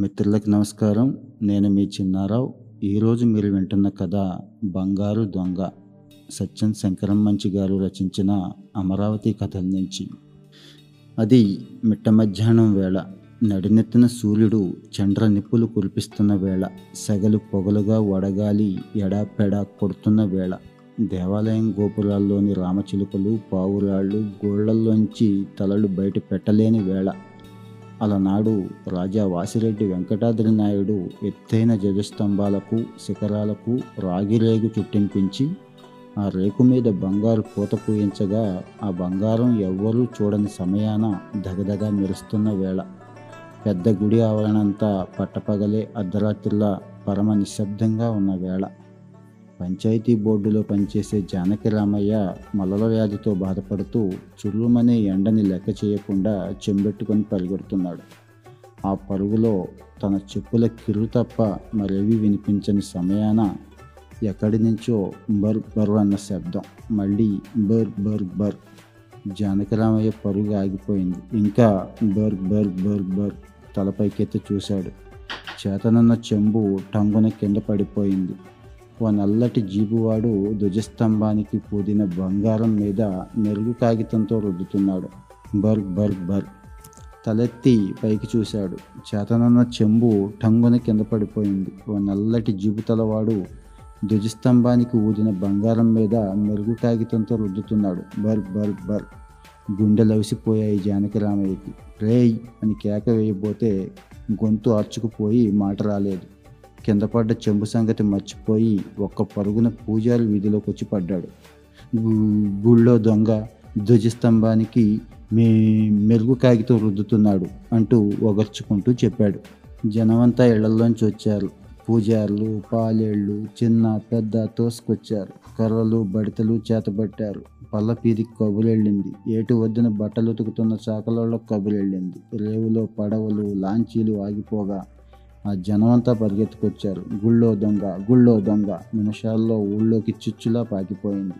మిత్రులకు నమస్కారం. నేను మీ చిన్నారావు. ఈరోజు మీరు వింటున్న కథ బంగారు దొంగ. సత్యం శంకరం మంచి గారు రచించిన అమరావతి కథల నుంచి. అది మిట్ట మధ్యాహ్నం వేళ నడినెత్తిన సూర్యుడు చండ్ర నిప్పులు కురిపిస్తున్న వేళ సెగలు పొగలుగా వడగాలి ఎడాపెడా కొడుతున్న వేళ దేవాలయం గోపురాల్లోని రామచిలుకలు పావురాళ్ళు గోళ్ళల్లోంచి తలలు బయట పెట్టలేని వేళ. అలనాడు రాజా వాసిరెడ్డి వెంకటాద్రి నాయుడు ఎత్తైన జగస్తంభాలకు శిఖరాలకు రాగిరేగు చుట్టింపించి ఆ రేకు మీద బంగారు పూత పూయించగా ఆ బంగారం ఎవ్వరూ చూడని సమయాన దగదగా మెరుస్తున్న వేళ. పెద్ద గుడి ఆవరణంతా పట్టపగలే అర్ధరాత్రిలా పరమ నిశ్శబ్దంగా ఉన్న వేళ. పంచాయతీ బోర్డులో పనిచేసే జానకి రామయ్య మలల వ్యాధితో బాధపడుతూ చుర్రుమనే ఎండని లెక్క చేయకుండా చెంబెట్టుకొని పరిగెడుతున్నాడు. ఆ పరుగులో తన చెప్పుల కిరు తప్ప మరేవి వినిపించని సమయాన ఎక్కడి నుంచో బర్ బర్ అన్న శబ్దం మళ్ళీ బర్ బర్ బర్. జానకిరామయ్య పరుగు ఆగిపోయింది. ఇంకా బర్ బర్ బర్ బర్ తలపైకెత్తి చూశాడు. చేతనన్న చెంబు టంగున కింద పడిపోయింది. ఓ నల్లటి జీబువాడు ధ్వజస్తంభానికి పూదిన బంగారం మీద మెరుగు కాగితంతో రుద్దుతున్నాడు. బర్ బర్ బర్ తలెత్తి పైకి చూశాడు. చేతనన్న చెంబు టంగున కింద పడిపోయింది. ఓ నల్లటి జీబు తలవాడు ధ్వజస్తంభానికి ఊదిన బంగారం మీద మెరుగు కాగితంతో రుద్దుతున్నాడు. బర్ బర్ బర్ గుండెలవిసిపోయాయి జానకి రామయ్యకి. రేయ్ అని కేక వేయబోతే గొంతు ఆర్చుకుపోయి మాట రాలేదు. కింద పడ్డ చెంబు సంగతి మర్చిపోయి ఒక్క పరుగున పూజారి వీధిలోకి వచ్చి పడ్డాడు గుళ్ళో దొంగ ధ్వజస్తంభానికి మే మెరుగు కాగితం రుద్దుతున్నాడు అంటూ ఒగర్చుకుంటూ చెప్పాడు. జనమంతా ఇళ్ళలోంచి వచ్చారు. పూజారులు పాలేళ్ళు చిన్న పెద్ద తోసుకొచ్చారు. కర్రలు బడితలు చేతబట్టారు. పల్లపీదికి కబురెళ్ళింది ఏటు వద్దున బట్టలు ఉతుకుతున్న చాకలలో కబులెళ్ళింది. రేవులో పడవలు లాంచీలు ఆగిపోగా ఆ జనమంతా పరిగెత్తుకొచ్చారు. గుళ్ళో దొంగ గుళ్ళో దొంగ. నిమిషాల్లో ఊళ్ళోకి చిచ్చులా పాకిపోయింది.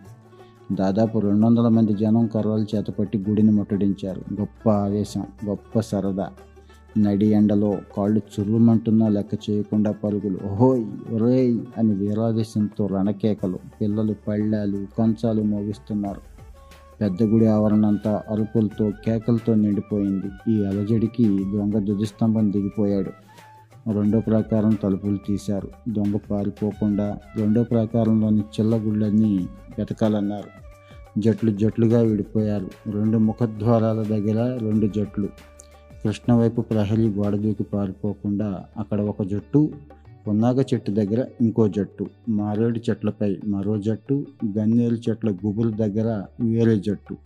దాదాపు రెండు వందల మంది జనం కర్రలు చేతపట్టి గుడిని ముట్టడించారు. గొప్ప ఆవేశం గొప్ప సరదా. నడి ఎండలో కాళ్ళు చుర్రుమంటున్నా లెక్క చేయకుండా పరుగులు. ఓహోయ్ ఒరేయ్ అని వీరావేశంతో రణకేకలు పిల్లలు పళ్ళాలు కంచాలు మోగిస్తున్నారు. పెద్ద గుడి ఆవరణంతా అరుపులతో కేకలతో నిండిపోయింది. ఈ అలజడికి దొంగ ధ్వజస్తంభం దిగిపోయాడు. రెండో ప్రాకారం తలుపులు తీశారు. దొంగ పారిపోకుండా రెండో ప్రాకారంలోని చిల్లగుళ్ళన్నీ వెతకాలన్నారు. జట్లు జట్లుగా విడిపోయారు. రెండు ముఖద్వారాల దగ్గర రెండు జట్లు. కృష్ణ వైపు ప్రహరీ గోడ దూకి పారిపోకుండా అక్కడ ఒక జట్టు పొన్నాగ చెట్టు దగ్గర ఇంకో జట్టు మారేడు చెట్లపై మరో జట్టు గన్నేరు చెట్ల గుబురు దగ్గర వేరే జట్టు.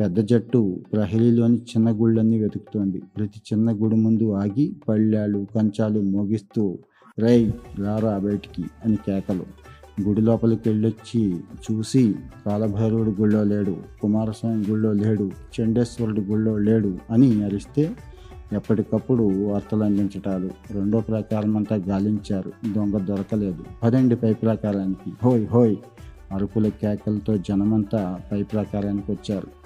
పెద్ద జట్టు ప్రహరీలోని చిన్న గుళ్ళన్నీ వెతుకుతోంది. ప్రతి చిన్న గుడి ముందు ఆగి పళ్ళాలు కంచాలు మోగిస్తూ రై రారా బయటికి అని కేకలు. గుడి లోపలికి వెళ్ళొచ్చి చూసి కాలభైరవుడి గుళ్ళో లేడు కుమారస్వామి గుళ్ళో లేడు చండేశ్వరుడి గుళ్ళో లేడు అని అరిస్తే ఎప్పటికప్పుడు వార్తలు అందించటాలు. రెండో ప్రాకారం అంతా గాలించారు. దొంగ దొరకలేదు. పదండి పై ప్రాకారానికి. హోయ్ హోయ్ అరుపుల కేకలతో జనమంతా పై ప్రాకారానికి వచ్చారు.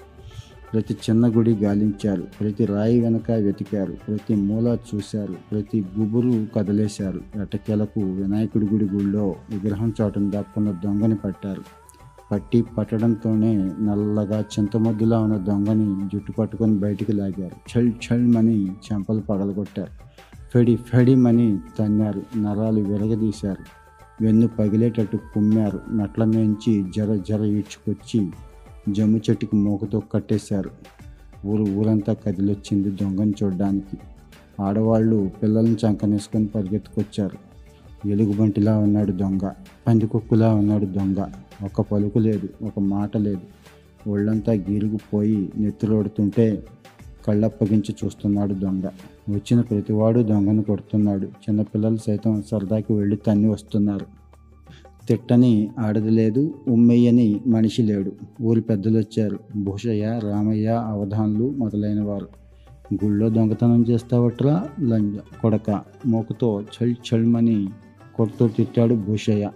ప్రతి చిన్న గుడి గాలించారు ప్రతి రాయి వెనక వెతికారు ప్రతి మూల చూశారు ప్రతి గుబురు కదిలేశారు. ఎటకెలకు వినాయకుడి గుడి గుళ్ళో విగ్రహం చాటును దాక్కున్న దొంగని పట్టారు. పట్టి పట్టడంతోనే నల్లగా చింతమొద్దులా ఉన్న దొంగని జుట్టు పట్టుకొని బయటికి లాగారు. ఛల్ ఛల్ మని చెంపలు పగలగొట్టారు. ఫెడి ఫెడిమని తన్నారు నరాలు విరగదీశారు. వెన్ను పగిలేటట్టు కుమ్మారు. మెట్ల మేంచి జర జర ఈడ్చుకొచ్చి జమ్ము చెట్టుకి మూకతో కట్టేశారు. ఊరు ఊరంతా కదిలొచ్చింది దొంగను చూడడానికి. ఆడవాళ్ళు పిల్లల్ని చంకనేసుకొని పరిగెత్తుకొచ్చారు. ఎలుగుబంటిలా ఉన్నాడు దొంగ పందికొక్కులా ఉన్నాడు దొంగ. ఒక పలుకు లేదు ఒక మాట లేదు. ఒళ్ళంతా గీరుగుపోయి నెత్తులోడుతుంటే కళ్ళప్పగించి చూస్తున్నాడు దొంగ. వచ్చిన ప్రతివాడు దొంగను కొడుతున్నాడు. చిన్నపిల్లలు సైతం సరదాకి వెళ్ళి తన్ని వస్తున్నారు. తిట్టని ఆడది లేదు ఉమ్మయ్యని మనిషి లేడు. ఊరి పెద్దలు వచ్చారు భూషయ్య రామయ్య అవధాన్లు మొదలైన వారు గుళ్ళో దొంగతనం చేస్తావట్రా లంజ కొడక. మోకుతో చల్ చల్మని కొడుతూ తిట్టాడు భూషయ్య.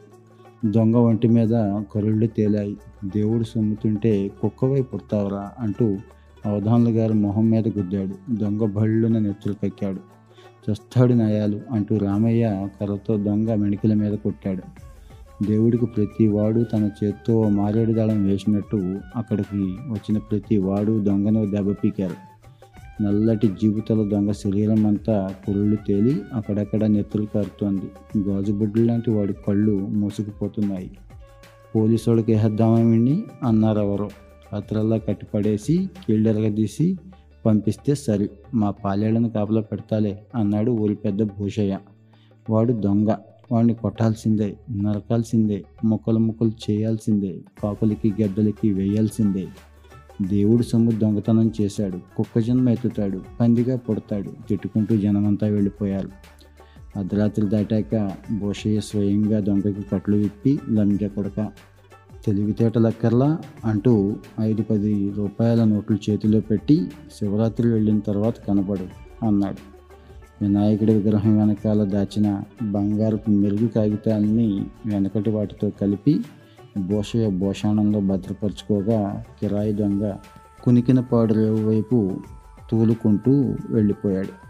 దొంగ ఒంటి మీద కరుళ్ళు తేలాయి. దేవుడు సొమ్ముతుంటే కుక్కవై పుడతావరా అంటూ అవధాన్లు గారు మొహం మీద గుద్దాడు. దొంగ భళ్ళున నెత్తులు పెక్కాడు చస్తాడు నయాలు అంటూ రామయ్య కర్రతో దొంగ మెణికల మీద కొట్టాడు. దేవుడికి ప్రతి వాడు తన చేత్తో ఓ మారేడు దళం వేసినట్టు అక్కడికి వచ్చిన ప్రతి వాడు దొంగను దెబ్బ పీకారు. నల్లటి జీవితాల దొంగ శరీరం అంతా కురుళ్ళు తేలి అక్కడక్కడ నెత్తులు కారుతోంది. గాజుబుడ్డు లాంటి వాడి కళ్ళు మూసుకుపోతున్నాయి. పోలీసుడికి వేద్దామా వీడిని అన్నారు ఎవరో రాత్రల్లా కట్టిపడేసి కీళ్ళెరగదీసి పంపిస్తే సరి. మా పాలేళ్ళను కాపలా పెడతాలే అన్నాడు ఊరి పెద్ద భూషయ్య. వాడు దొంగ. వాడిని కొట్టాల్సిందే నరకాల్సిందే ముక్కలు ముక్కలు చేయాల్సిందే కాకులకి గెడ్డలకి వేయాల్సిందే. దేవుడు సొమ్ము దొంగతనం చేశాడు కుక్క జన్మ ఎత్తుతాడు పందిగా పుడతాడు తిట్టుకుంటూ జనమంతా వెళ్ళిపోయారు. అర్ధరాత్రి దాటాక భూషయ్య స్వయంగా దొంగకి కట్లు విప్పి లంజ కొడక తెలివితేటలక్కర్లా అంటూ ఐదు పది రూపాయల నోట్లు చేతిలో పెట్టి శివరాత్రి వెళ్ళిన తర్వాత కనబడు అన్నాడు. వినాయకుడి విగ్రహం వెనకాల దాచిన బంగారపు మెరుగు కాగితాలని వెనకటి వాటితో కలిపి భూషయ్య భూషాణంలో భద్రపరుచుకోగా కిరాయి దొంగ కునికిన పాడు రేవు వైపు తూలుకుంటూ వెళ్ళిపోయాడు.